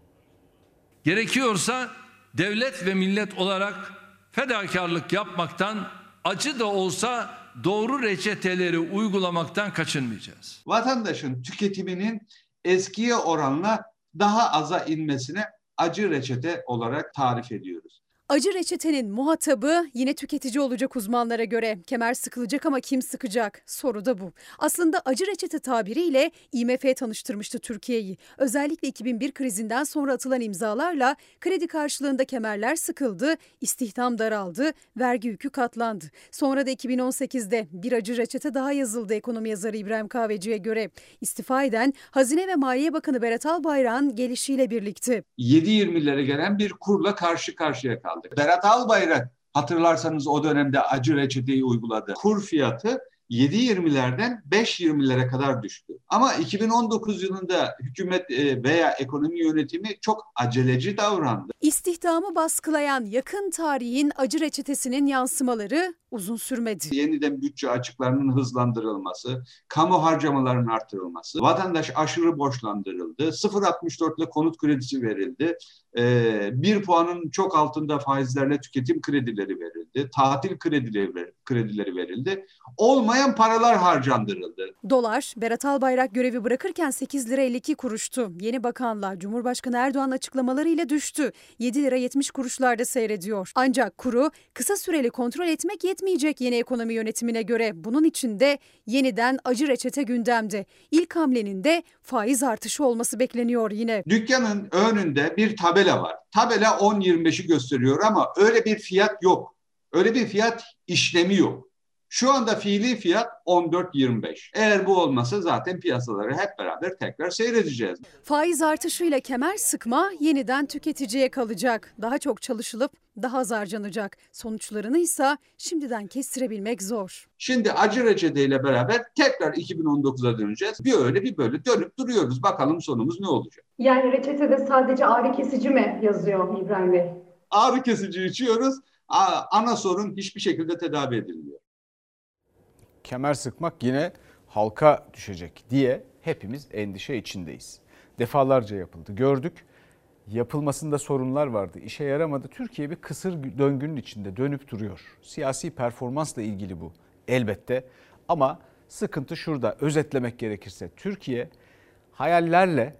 Gerekiyorsa devlet ve millet olarak fedakarlık yapmaktan acı da olsa doğru reçeteleri uygulamaktan kaçınmayacağız. Vatandaşın tüketiminin eskiye oranla daha aza inmesine acı reçete olarak tarif ediyoruz. Acı reçetenin muhatabı yine tüketici olacak uzmanlara göre. Kemer sıkılacak ama kim sıkacak? Soru da bu. Aslında acı reçete tabiriyle IMF tanıştırmıştı Türkiye'yi. Özellikle 2001 krizinden sonra atılan imzalarla kredi karşılığında kemerler sıkıldı, istihdam daraldı, vergi yükü katlandı. Sonra da 2018'de bir acı reçete daha yazıldı ekonomi yazarı İbrahim Kahveci'ye göre. İstifa eden Hazine ve Maliye Bakanı Berat Albayrak'ın gelişiyle birlikte. 7.20'lere gelen bir kurla karşı karşıya kaldık. Berat Albayrak hatırlarsanız o dönemde acı reçeteyi uyguladı. Kur fiyatı 7.20'lerden 5.20'lere kadar düştü. Ama 2019 yılında hükümet e, veya ekonomi yönetimi çok aceleci davrandı. İstihdamı baskılayan yakın tarihin acı reçetesinin yansımaları uzun sürmedi. Yeniden bütçe açıklarının hızlandırılması, kamu harcamalarının artırılması, vatandaş aşırı borçlandırıldı, 0.64 ile konut kredisi verildi, ee, bir puanın çok altında faizlerle tüketim kredileri verildi, tatil kredileri, kredileri verildi, olmayan paralar harcandırıldı. Dolar, Berat Albayrak görevi bırakırken 8 lira 52 kuruştu. Yeni bakanlar Cumhurbaşkanı Erdoğan açıklamalarıyla düştü. 7 lira 70 kuruşlarda seyrediyor. Ancak kuru kısa süreli kontrol etmek yetmeyecek yeni ekonomi yönetimine göre. Bunun için de yeniden acı reçete gündemde. İlk hamlenin de faiz artışı olması bekleniyor yine. Dükkanın önünde bir tabela var. Tabela 10-25'i gösteriyor ama öyle bir fiyat yok. Öyle bir fiyat işlemi yok. Şu anda fiili fiyat 14.25. Eğer bu olmasa zaten piyasaları hep beraber tekrar seyredeceğiz. Faiz artışıyla kemer sıkma yeniden tüketiciye kalacak. Daha çok çalışılıp daha az harcanacak. Sonuçlarını ise şimdiden kestirebilmek zor. Şimdi acı reçeteyle beraber tekrar 2019'a döneceğiz. Bir öyle bir böyle dönüp duruyoruz. Bakalım sonumuz ne olacak? Yani reçetede sadece ağrı kesici mi yazıyor İbrahim Bey? Ağrı kesici içiyoruz. Ana sorun hiçbir şekilde tedavi edilmiyor kemer sıkmak yine halka düşecek diye hepimiz endişe içindeyiz. Defalarca yapıldı. Gördük. Yapılmasında sorunlar vardı. İşe yaramadı. Türkiye bir kısır döngünün içinde dönüp duruyor. Siyasi performansla ilgili bu elbette. Ama sıkıntı şurada. Özetlemek gerekirse Türkiye hayallerle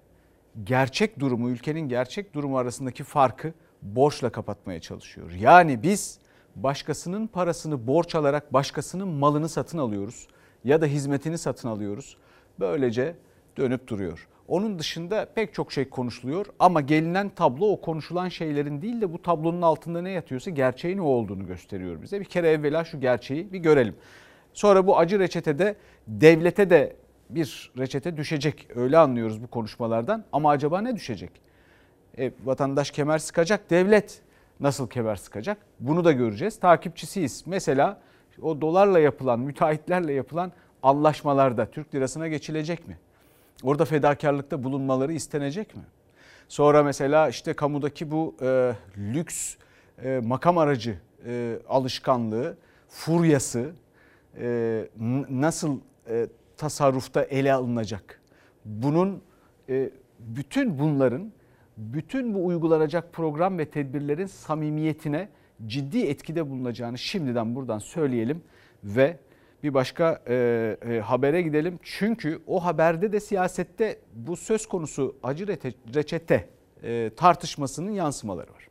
gerçek durumu, ülkenin gerçek durumu arasındaki farkı borçla kapatmaya çalışıyor. Yani biz başkasının parasını borç alarak başkasının malını satın alıyoruz ya da hizmetini satın alıyoruz. Böylece dönüp duruyor. Onun dışında pek çok şey konuşuluyor ama gelinen tablo o konuşulan şeylerin değil de bu tablonun altında ne yatıyorsa gerçeğin o olduğunu gösteriyor bize. Bir kere evvela şu gerçeği bir görelim. Sonra bu acı reçetede devlete de bir reçete düşecek öyle anlıyoruz bu konuşmalardan ama acaba ne düşecek? E, vatandaş kemer sıkacak devlet nasıl kemer sıkacak? Bunu da göreceğiz. Takipçisiyiz. Mesela o dolarla yapılan, müteahhitlerle yapılan anlaşmalarda Türk lirasına geçilecek mi? Orada fedakarlıkta bulunmaları istenecek mi? Sonra mesela işte kamudaki bu e, lüks e, makam aracı e, alışkanlığı, furyası e, nasıl e, tasarrufta ele alınacak? Bunun e, bütün bunların bütün bu uygulanacak program ve tedbirlerin samimiyetine ciddi etkide bulunacağını şimdiden buradan söyleyelim ve bir başka e, e, habere gidelim. Çünkü o haberde de siyasette bu söz konusu acı reçete e, tartışmasının yansımaları var.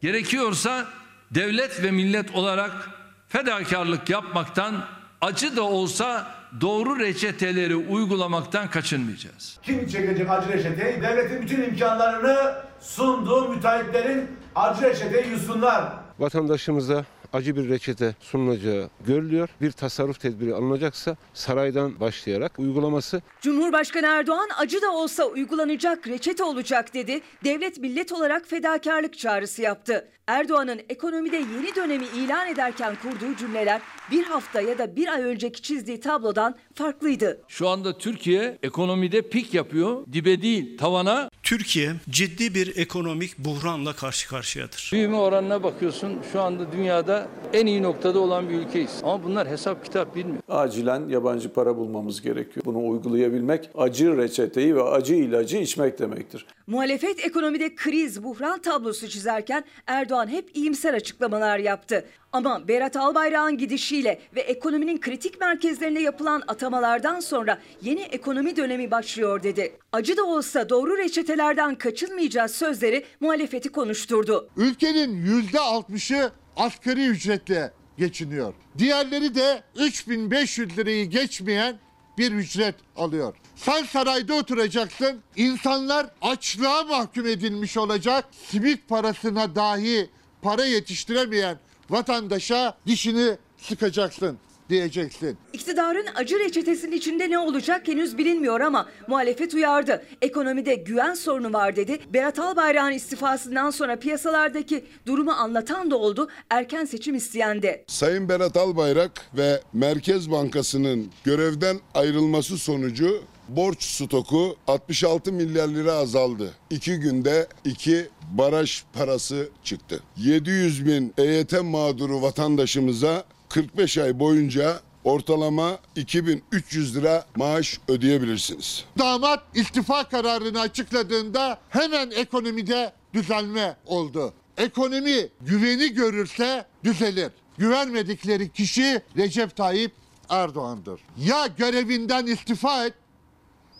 Gerekiyorsa devlet ve millet olarak fedakarlık yapmaktan acı da olsa doğru reçeteleri uygulamaktan kaçınmayacağız. Kim çekecek acı reçeteyi? Devletin bütün imkanlarını sunduğu müteahhitlerin acı reçeteyi yusunlar. Vatandaşımıza acı bir reçete sunulacağı görülüyor. Bir tasarruf tedbiri alınacaksa saraydan başlayarak uygulaması. Cumhurbaşkanı Erdoğan acı da olsa uygulanacak reçete olacak dedi. Devlet millet olarak fedakarlık çağrısı yaptı. Erdoğan'ın ekonomide yeni dönemi ilan ederken kurduğu cümleler bir hafta ya da bir ay önceki çizdiği tablodan farklıydı. Şu anda Türkiye ekonomide pik yapıyor. Dibe değil tavana. Türkiye ciddi bir ekonomik buhranla karşı karşıyadır. Büyüme oranına bakıyorsun şu anda dünyada en iyi noktada olan bir ülkeyiz. Ama bunlar hesap kitap bilmiyor. Acilen yabancı para bulmamız gerekiyor. Bunu uygulayabilmek acı reçeteyi ve acı ilacı içmek demektir. Muhalefet ekonomide kriz, buhran tablosu çizerken Erdoğan hep iyimser açıklamalar yaptı. Ama Berat Albayrak'ın gidişiyle ve ekonominin kritik merkezlerine yapılan atamalardan sonra yeni ekonomi dönemi başlıyor dedi. Acı da olsa doğru reçetelerden kaçınmayacağız sözleri muhalefeti konuşturdu. Ülkenin yüzde altmışı asgari ücretle geçiniyor. Diğerleri de 3500 lirayı geçmeyen bir ücret alıyor. Sen sarayda oturacaksın, insanlar açlığa mahkum edilmiş olacak, simit parasına dahi para yetiştiremeyen vatandaşa dişini sıkacaksın diyeceksin. İktidarın acı reçetesinin içinde ne olacak henüz bilinmiyor ama muhalefet uyardı. Ekonomide güven sorunu var dedi. Berat Albayrak'ın istifasından sonra piyasalardaki durumu anlatan da oldu. Erken seçim isteyen de. Sayın Berat Albayrak ve Merkez Bankası'nın görevden ayrılması sonucu borç stoku 66 milyar lira azaldı. İki günde iki baraj parası çıktı. 700 bin EYT mağduru vatandaşımıza 45 ay boyunca ortalama 2300 lira maaş ödeyebilirsiniz. Damat istifa kararını açıkladığında hemen ekonomide düzelme oldu. Ekonomi güveni görürse düzelir. Güvenmedikleri kişi Recep Tayyip Erdoğan'dır. Ya görevinden istifa et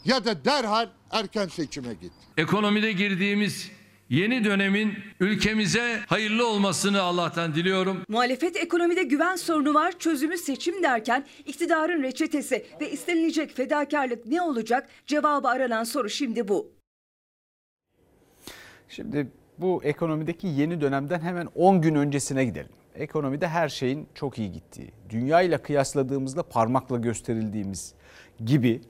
ya da derhal erken seçime git. Ekonomide girdiğimiz yeni dönemin ülkemize hayırlı olmasını Allah'tan diliyorum. Muhalefet ekonomide güven sorunu var, çözümü seçim derken iktidarın reçetesi ve istenilecek fedakarlık ne olacak? Cevabı aranan soru şimdi bu. Şimdi bu ekonomideki yeni dönemden hemen 10 gün öncesine gidelim. Ekonomide her şeyin çok iyi gittiği, dünya ile kıyasladığımızda parmakla gösterildiğimiz gibi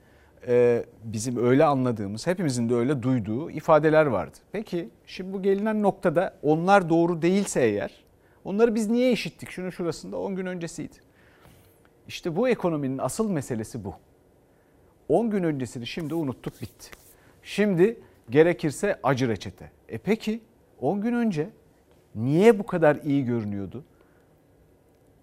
e, bizim öyle anladığımız, hepimizin de öyle duyduğu ifadeler vardı. Peki şimdi bu gelinen noktada onlar doğru değilse eğer, onları biz niye işittik? Şunun şurasında 10 gün öncesiydi. İşte bu ekonominin asıl meselesi bu. 10 gün öncesini şimdi unuttuk bitti. Şimdi gerekirse acı reçete. E peki 10 gün önce niye bu kadar iyi görünüyordu?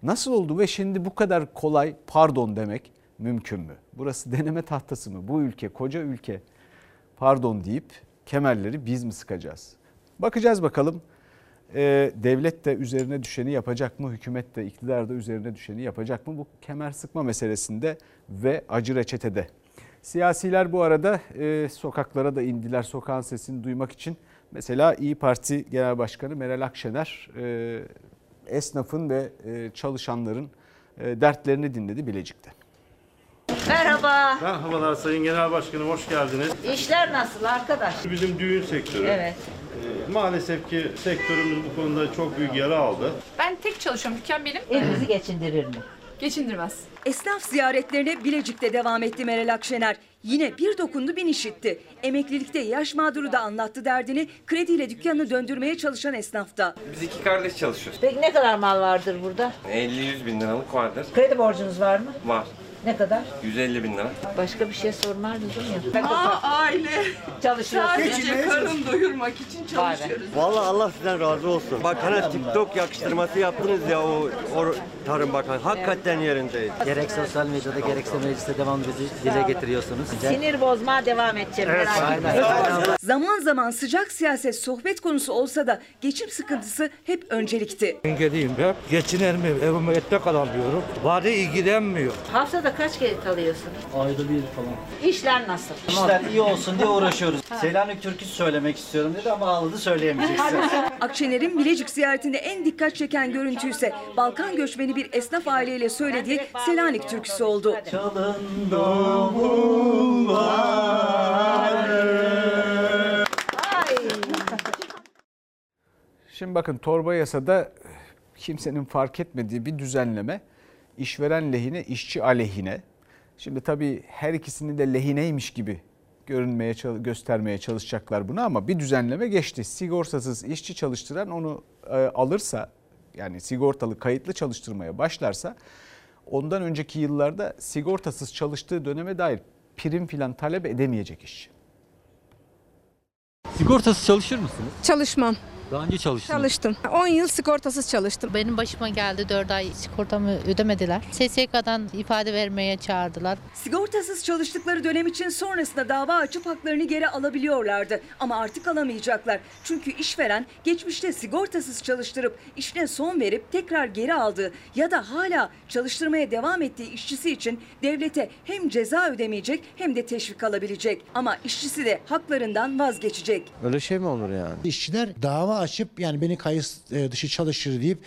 Nasıl oldu ve şimdi bu kadar kolay pardon demek mümkün mü? Burası deneme tahtası mı? Bu ülke, koca ülke pardon deyip kemerleri biz mi sıkacağız? Bakacağız bakalım. Ee, devlet de üzerine düşeni yapacak mı? Hükümet de, iktidar da üzerine düşeni yapacak mı? Bu kemer sıkma meselesinde ve acı reçetede. Siyasiler bu arada e, sokaklara da indiler sokağın sesini duymak için. Mesela İyi Parti Genel Başkanı Meral Akşener e, esnafın ve e, çalışanların e, dertlerini dinledi Bilecik'te. Merhaba. Merhabalar Sayın Genel Başkanım, hoş geldiniz. İşler nasıl arkadaş? Bizim düğün sektörü. Evet. Ee, Maalesef ki sektörümüz bu konuda çok büyük yara aldı. Ben tek çalışıyorum. Dükkan benim. Evinizi geçindirir mi? Geçindirmez. Esnaf ziyaretlerine Bilecik'te devam etti Meral Akşener. Yine bir dokundu bin işitti. Emeklilikte yaş mağduru da anlattı derdini. Krediyle dükkanını döndürmeye çalışan esnafta. Biz iki kardeş çalışıyoruz. Peki ne kadar mal vardır burada? 50-100 bin liralık vardır. Kredi borcunuz var mı? Var. Ne kadar? 150 bin lira. Başka bir şey sormazdım ya. Aa aile. Çalışıyorsun. Sadece karın doyurmak için çalışıyoruz. Vallahi Allah sizden razı olsun. Bak hani TikTok yakıştırması yaptınız ya o, o Tarım Bakanı. Hakikaten yerindeyiz. Gerek sosyal medyada gerekse mecliste devamlı bizi dile getiriyorsunuz. Sinir bozmaya devam edeceğim. Evet, aynen. Zaman zaman sıcak siyaset sohbet konusu olsa da geçim sıkıntısı hep öncelikti. Engeliyim ben. Geçiner mi? Evime ekmek alamıyorum. Bari ilgilenmiyor. Haftada kaç kere kalıyorsunuz? Ayda bir falan. İşler nasıl? İşler iyi olsun diye uğraşıyoruz. Selanik türküsü söylemek istiyorum dedi ama ağladı söyleyemeyecek size. Akşener'in Bilecik ziyaretinde en dikkat çeken görüntü ise Balkan göçmeni bir esnaf aileyle söylediği Selanik türküsü oldu. Şimdi bakın torba yasada kimsenin fark etmediği bir düzenleme işveren lehine, işçi aleyhine. Şimdi tabii her ikisini de lehineymiş gibi görünmeye göstermeye çalışacaklar bunu ama bir düzenleme geçti. Sigortasız işçi çalıştıran onu e, alırsa yani sigortalı kayıtlı çalıştırmaya başlarsa ondan önceki yıllarda sigortasız çalıştığı döneme dair prim filan talep edemeyecek iş. Sigortasız çalışır mısınız? Çalışmam. Daha önce çalıştınız. Çalıştım. 10 yıl sigortasız çalıştım. Benim başıma geldi 4 ay sigortamı ödemediler. SSK'dan ifade vermeye çağırdılar. Sigortasız çalıştıkları dönem için sonrasında dava açıp haklarını geri alabiliyorlardı. Ama artık alamayacaklar. Çünkü işveren geçmişte sigortasız çalıştırıp işine son verip tekrar geri aldığı ya da hala çalıştırmaya devam ettiği işçisi için devlete hem ceza ödemeyecek hem de teşvik alabilecek. Ama işçisi de haklarından vazgeçecek. Öyle şey mi olur yani? İşçiler dava açıp yani beni kayıt e, dışı çalıştır deyip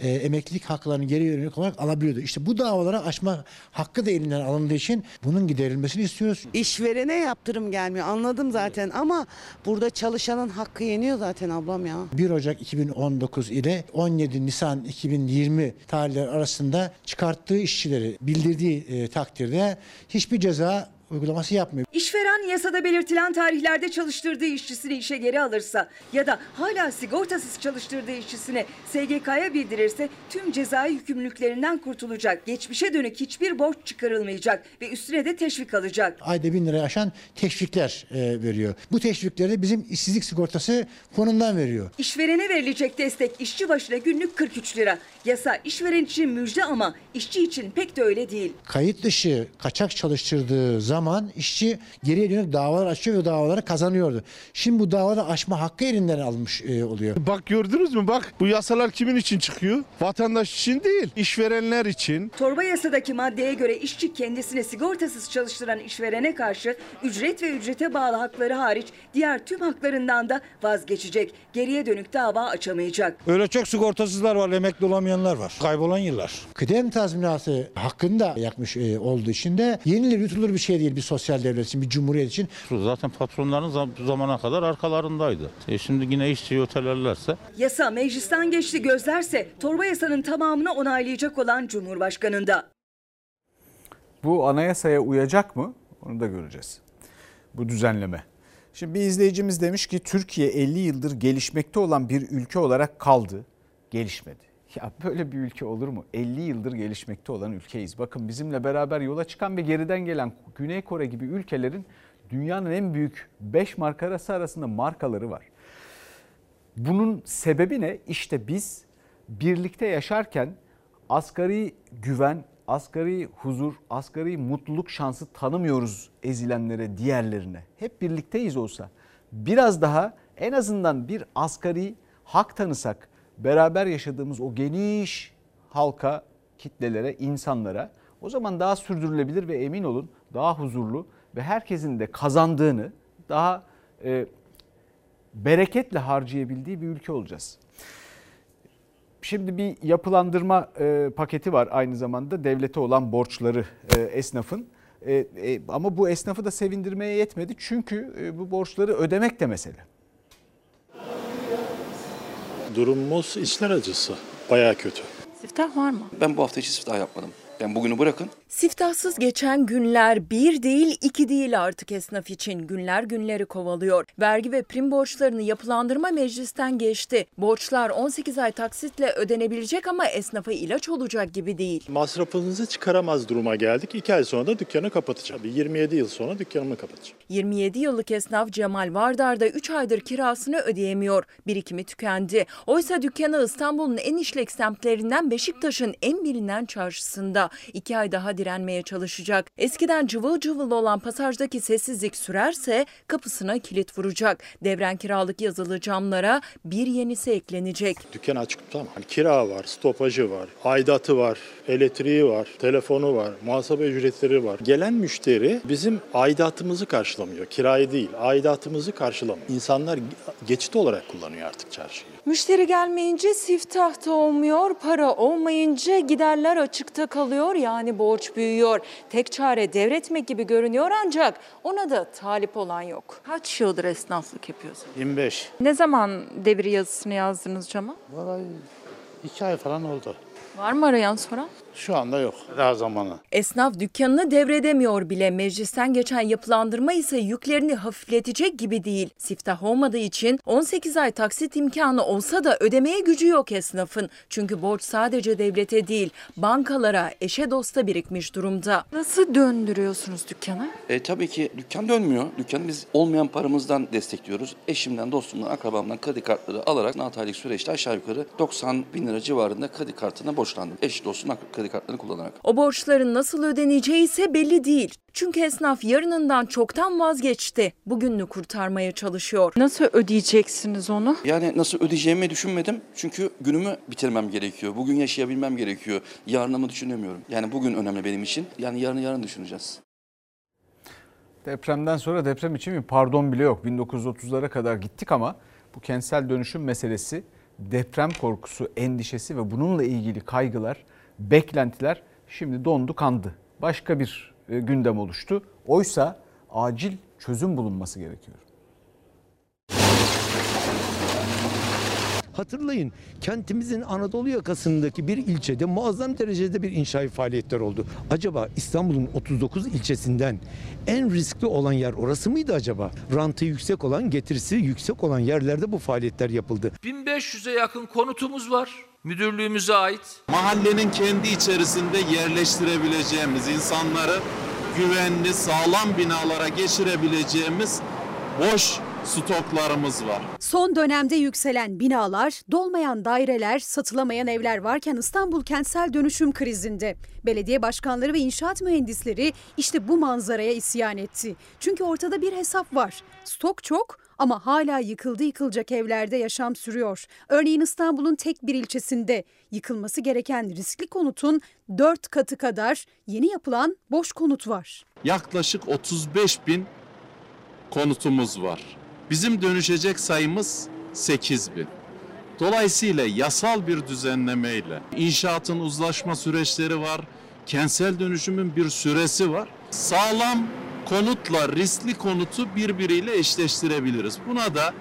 e, emeklilik haklarını geri yönelik olarak alabiliyordu. İşte bu davalara açma hakkı da elinden alındığı için bunun giderilmesini istiyoruz. İşverene yaptırım gelmiyor anladım zaten ama burada çalışanın hakkı yeniyor zaten ablam ya. 1 Ocak 2019 ile 17 Nisan 2020 tarihleri arasında çıkarttığı işçileri bildirdiği e, takdirde hiçbir ceza uygulaması yapmıyor. İşveren yasada belirtilen tarihlerde çalıştırdığı işçisini işe geri alırsa ya da hala sigortasız çalıştırdığı işçisini SGK'ya bildirirse tüm cezai yükümlülüklerinden kurtulacak. Geçmişe dönük hiçbir borç çıkarılmayacak ve üstüne de teşvik alacak. Ayda 1000 liraya aşan teşvikler e, veriyor. Bu teşvikleri bizim işsizlik sigortası fonundan veriyor. İşverene verilecek destek işçi başına günlük 43 lira. Yasa işveren için müjde ama işçi için pek de öyle değil. Kayıt dışı kaçak çalıştırdığı zaman işçi geriye dönük davalar açıyor ve davaları kazanıyordu. Şimdi bu davaları açma hakkı elinden almış e, oluyor. Bak gördünüz mü bak bu yasalar kimin için çıkıyor? Vatandaş için değil, işverenler için. Torba yasadaki maddeye göre işçi kendisini sigortasız çalıştıran işverene karşı ücret ve ücrete bağlı hakları hariç diğer tüm haklarından da vazgeçecek. Geriye dönük dava açamayacak. Öyle çok sigortasızlar var, emekli olamayanlar var. Kaybolan yıllar. Kıdem tazminatı hakkında yakmış e, olduğu için de yenilir yutulur bir şey değil bir sosyal devlet için, bir cumhuriyet için. Zaten patronların zam- zamana kadar arkalarındaydı. E şimdi yine işçiyi ötelerlerse Yasa meclisten geçti gözlerse torba yasanın tamamını onaylayacak olan Cumhurbaşkanı'nda. Bu anayasaya uyacak mı? Onu da göreceğiz. Bu düzenleme. Şimdi bir izleyicimiz demiş ki Türkiye 50 yıldır gelişmekte olan bir ülke olarak kaldı. Gelişmedi. Ya böyle bir ülke olur mu? 50 yıldır gelişmekte olan ülkeyiz. Bakın bizimle beraber yola çıkan ve geriden gelen Güney Kore gibi ülkelerin dünyanın en büyük 5 markası arasında markaları var. Bunun sebebi ne? İşte biz birlikte yaşarken asgari güven, asgari huzur, asgari mutluluk şansı tanımıyoruz ezilenlere, diğerlerine. Hep birlikteyiz olsa. Biraz daha en azından bir asgari hak tanısak, beraber yaşadığımız o geniş halka, kitlelere, insanlara o zaman daha sürdürülebilir ve emin olun daha huzurlu ve herkesin de kazandığını daha e, bereketle harcayabildiği bir ülke olacağız. Şimdi bir yapılandırma e, paketi var aynı zamanda devlete olan borçları e, esnafın. E, e, ama bu esnafı da sevindirmeye yetmedi çünkü e, bu borçları ödemek de mesele. Durumumuz içler acısı. Bayağı kötü. Siftah var mı? Ben bu hafta hiç siftah yapmadım. Ben bugünü bırakın. Siftahsız geçen günler bir değil iki değil artık esnaf için günler günleri kovalıyor. Vergi ve prim borçlarını yapılandırma meclisten geçti. Borçlar 18 ay taksitle ödenebilecek ama esnafa ilaç olacak gibi değil. Masrafınızı çıkaramaz duruma geldik. İki ay sonra da dükkanı kapatacağım. 27 yıl sonra dükkanımı kapatacağım. 27 yıllık esnaf Cemal Vardar da 3 aydır kirasını ödeyemiyor. Birikimi tükendi. Oysa dükkanı İstanbul'un en işlek semtlerinden Beşiktaş'ın en bilinen çarşısında. 2 ay daha direnmeye çalışacak. Eskiden cıvıl cıvıl olan pasajdaki sessizlik sürerse kapısına kilit vuracak. Devren kiralık yazılı camlara bir yenisi eklenecek. Dükkan açık tutamam. Hani kira var, stopajı var, aidatı var, elektriği var, telefonu var, muhasebe ücretleri var. Gelen müşteri bizim aidatımızı karşılamıyor. Kirayı değil, aidatımızı karşılamıyor. İnsanlar geçit olarak kullanıyor artık çarşıyı. Müşteri gelmeyince siftah da olmuyor, para olmayınca giderler açıkta kalıyor yani borç büyüyor. Tek çare devretmek gibi görünüyor ancak ona da talip olan yok. Kaç yıldır esnaflık yapıyorsun? 25. Ne zaman devir yazısını yazdınız cama? Vallahi iki ay falan oldu. Var mı arayan soran? Şu anda yok. Daha zamanı. Esnaf dükkanını devredemiyor bile. Meclisten geçen yapılandırma ise yüklerini hafifletecek gibi değil. Siftah olmadığı için 18 ay taksit imkanı olsa da ödemeye gücü yok esnafın. Çünkü borç sadece devlete değil, bankalara, eşe dosta birikmiş durumda. Nasıl döndürüyorsunuz dükkanı? E, tabii ki dükkan dönmüyor. Dükkanı biz olmayan paramızdan destekliyoruz. Eşimden, dostumdan, akrabamdan kredi kartları alarak 6 aylık süreçte aşağı yukarı 90 bin lira civarında kredi kartına borçlandım. Eş, dostum kredi kartlarını kullanarak. O borçların nasıl ödeneceği ise belli değil. Çünkü esnaf yarınından çoktan vazgeçti. Bugününü kurtarmaya çalışıyor. Nasıl ödeyeceksiniz onu? Yani nasıl ödeyeceğimi düşünmedim. Çünkü günümü bitirmem gerekiyor. Bugün yaşayabilmem gerekiyor. Yarınımı düşünemiyorum. Yani bugün önemli benim için. Yani yarını yarın düşüneceğiz. Depremden sonra deprem için bir pardon bile yok. 1930'lara kadar gittik ama bu kentsel dönüşüm meselesi, deprem korkusu, endişesi ve bununla ilgili kaygılar, beklentiler şimdi dondu kandı. Başka bir e, gündem oluştu. Oysa acil çözüm bulunması gerekiyor. Hatırlayın kentimizin Anadolu yakasındaki bir ilçede muazzam derecede bir inşaat faaliyetler oldu. Acaba İstanbul'un 39 ilçesinden en riskli olan yer orası mıydı acaba? Rantı yüksek olan, getirisi yüksek olan yerlerde bu faaliyetler yapıldı. 1500'e yakın konutumuz var. Müdürlüğümüze ait. Mahallenin kendi içerisinde yerleştirebileceğimiz insanları güvenli, sağlam binalara geçirebileceğimiz boş stoklarımız var. Son dönemde yükselen binalar, dolmayan daireler, satılamayan evler varken İstanbul kentsel dönüşüm krizinde. Belediye başkanları ve inşaat mühendisleri işte bu manzaraya isyan etti. Çünkü ortada bir hesap var. Stok çok ama hala yıkıldı yıkılacak evlerde yaşam sürüyor. Örneğin İstanbul'un tek bir ilçesinde yıkılması gereken riskli konutun 4 katı kadar yeni yapılan boş konut var. Yaklaşık 35 bin konutumuz var. Bizim dönüşecek sayımız 8 bin. Dolayısıyla yasal bir düzenlemeyle inşaatın uzlaşma süreçleri var, kentsel dönüşümün bir süresi var. Sağlam konutla riskli konutu birbiriyle eşleştirebiliriz. Buna da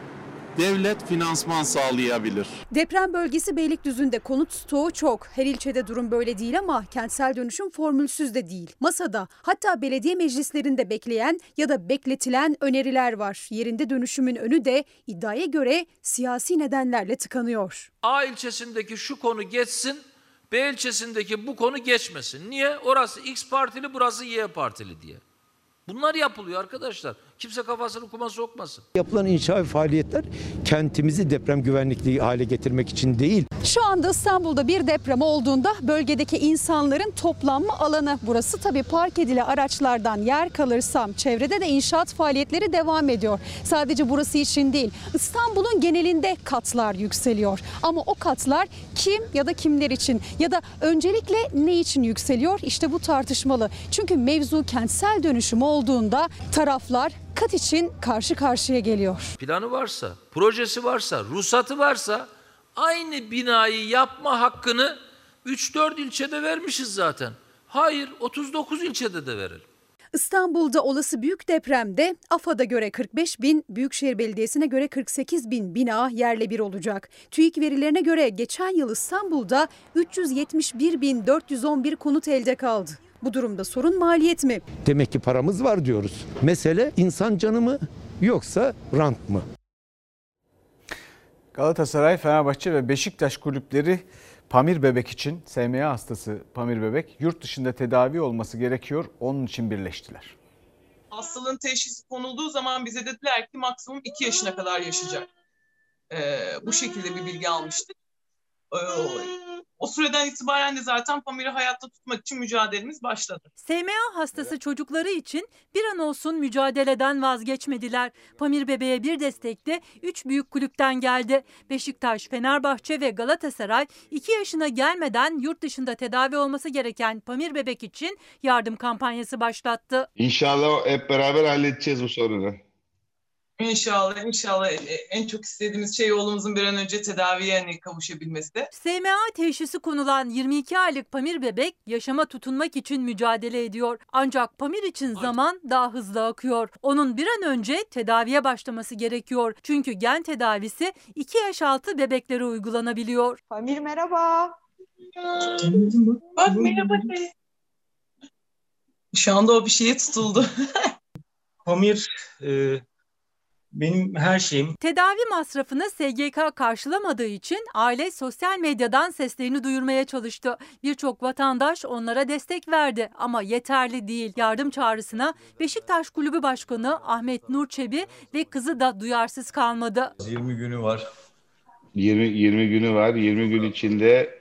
devlet finansman sağlayabilir. Deprem bölgesi Beylikdüzü'nde konut stoğu çok. Her ilçede durum böyle değil ama kentsel dönüşüm formülsüz de değil. Masada hatta belediye meclislerinde bekleyen ya da bekletilen öneriler var. Yerinde dönüşümün önü de iddiaya göre siyasi nedenlerle tıkanıyor. A ilçesindeki şu konu geçsin, B ilçesindeki bu konu geçmesin. Niye? Orası X partili, burası Y partili diye. Bunlar yapılıyor arkadaşlar. Kimse kafasını kuma sokmasın. Yapılan inşaat faaliyetler kentimizi deprem güvenlikli hale getirmek için değil. Şu anda İstanbul'da bir deprem olduğunda bölgedeki insanların toplanma alanı. Burası tabii park edili araçlardan yer kalırsam çevrede de inşaat faaliyetleri devam ediyor. Sadece burası için değil İstanbul'un genelinde katlar yükseliyor. Ama o katlar kim ya da kimler için ya da öncelikle ne için yükseliyor? İşte bu tartışmalı. Çünkü mevzu kentsel dönüşüm olduğunda taraflar kat için karşı karşıya geliyor. Planı varsa, projesi varsa, ruhsatı varsa aynı binayı yapma hakkını 3-4 ilçede vermişiz zaten. Hayır 39 ilçede de verelim. İstanbul'da olası büyük depremde AFAD'a göre 45 bin, Büyükşehir Belediyesi'ne göre 48 bin bina yerle bir olacak. TÜİK verilerine göre geçen yıl İstanbul'da 371 bin 411 konut elde kaldı. Bu durumda sorun maliyet mi? Demek ki paramız var diyoruz. Mesele insan canı mı yoksa rant mı? Galatasaray, Fenerbahçe ve Beşiktaş kulüpleri Pamir Bebek için SMA hastası Pamir Bebek yurt dışında tedavi olması gerekiyor. Onun için birleştiler. Hastalığın teşhisi konulduğu zaman bize dediler ki maksimum 2 yaşına kadar yaşayacak. Ee, bu şekilde bir bilgi almıştık. Ee, o süreden itibaren de zaten Pamir'i hayatta tutmak için mücadelemiz başladı. SMA hastası çocukları için bir an olsun mücadeleden vazgeçmediler. Pamir bebeğe bir destek de 3 büyük kulüpten geldi. Beşiktaş, Fenerbahçe ve Galatasaray 2 yaşına gelmeden yurt dışında tedavi olması gereken Pamir bebek için yardım kampanyası başlattı. İnşallah hep beraber halledeceğiz bu sorunu. İnşallah, inşallah en çok istediğimiz şey oğlumuzun bir an önce tedaviye hani kavuşabilmesi. SMA teşhisi konulan 22 aylık Pamir bebek yaşama tutunmak için mücadele ediyor. Ancak Pamir için zaman daha hızlı akıyor. Onun bir an önce tedaviye başlaması gerekiyor. Çünkü gen tedavisi 2 yaş altı bebeklere uygulanabiliyor. Pamir merhaba. Bak merhaba. Şu anda o bir şeye tutuldu. Pamir e, benim her şeyim. Tedavi masrafını SGK karşılamadığı için aile sosyal medyadan seslerini duyurmaya çalıştı. Birçok vatandaş onlara destek verdi ama yeterli değil. Yardım çağrısına Beşiktaş Kulübü Başkanı Ahmet Nur Çebi ve kızı da duyarsız kalmadı. 20 günü var. 20, 20 günü var. 20 gün içinde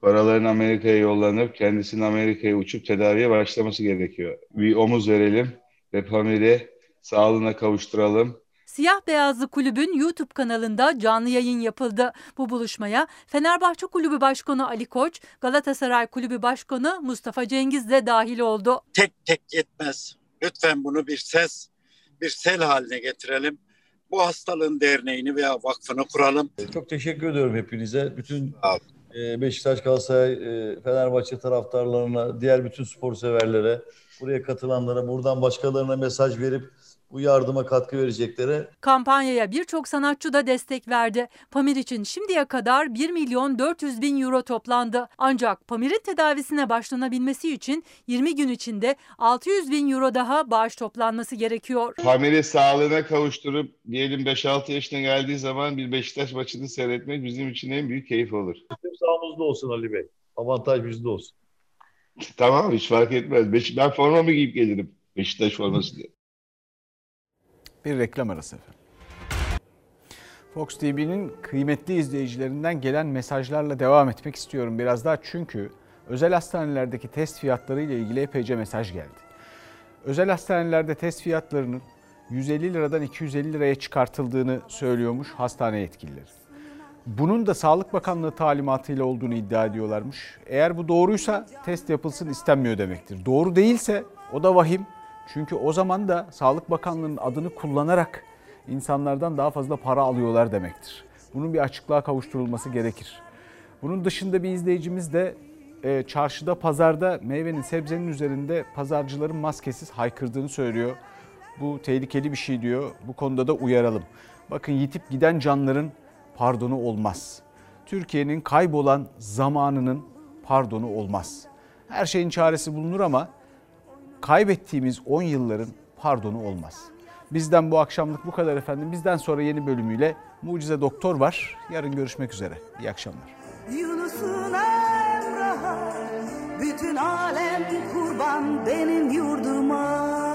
paraların Amerika'ya yollanıp kendisinin Amerika'ya uçup tedaviye başlaması gerekiyor. Bir omuz verelim ve Pamir'i sağlığına kavuşturalım. Siyah Beyazlı Kulübün YouTube kanalında canlı yayın yapıldı. Bu buluşmaya Fenerbahçe Kulübü Başkanı Ali Koç, Galatasaray Kulübü Başkanı Mustafa Cengiz de dahil oldu. Tek tek yetmez. Lütfen bunu bir ses, bir sel haline getirelim. Bu hastalığın derneğini veya vakfını kuralım. Çok teşekkür ediyorum hepinize. Bütün e, Beşiktaş, Galatasaray, e, Fenerbahçe taraftarlarına, diğer bütün spor severlere, buraya katılanlara, buradan başkalarına mesaj verip bu yardıma katkı vereceklere Kampanyaya birçok sanatçı da destek verdi. Pamir için şimdiye kadar 1 milyon 400 bin euro toplandı. Ancak Pamir'in tedavisine başlanabilmesi için 20 gün içinde 600 bin euro daha bağış toplanması gerekiyor. Pamir'i sağlığına kavuşturup diyelim 5-6 yaşına geldiği zaman bir Beşiktaş maçını seyretmek bizim için en büyük keyif olur. Bizim sağımızda olsun Ali Bey. Avantaj bizde olsun. Tamam hiç fark etmez. Beş, ben formamı giyip gelirim. Beşiktaş forması diye. Bir reklam arası efendim. Fox TV'nin kıymetli izleyicilerinden gelen mesajlarla devam etmek istiyorum biraz daha çünkü özel hastanelerdeki test fiyatları ile ilgili epeyce mesaj geldi. Özel hastanelerde test fiyatlarının 150 liradan 250 liraya çıkartıldığını söylüyormuş hastane yetkilileri. Bunun da Sağlık Bakanlığı talimatıyla olduğunu iddia ediyorlarmış. Eğer bu doğruysa test yapılsın istenmiyor demektir. Doğru değilse o da vahim. Çünkü o zaman da Sağlık Bakanlığı'nın adını kullanarak insanlardan daha fazla para alıyorlar demektir. Bunun bir açıklığa kavuşturulması gerekir. Bunun dışında bir izleyicimiz de e, çarşıda, pazarda meyvenin, sebzenin üzerinde pazarcıların maskesiz haykırdığını söylüyor. Bu tehlikeli bir şey diyor. Bu konuda da uyaralım. Bakın yitip giden canların pardonu olmaz. Türkiye'nin kaybolan zamanının pardonu olmaz. Her şeyin çaresi bulunur ama kaybettiğimiz 10 yılların pardonu olmaz. Bizden bu akşamlık bu kadar efendim. Bizden sonra yeni bölümüyle Mucize Doktor var. Yarın görüşmek üzere. İyi akşamlar. Yunus'un Emrah'a bütün alem kurban benim yurduma.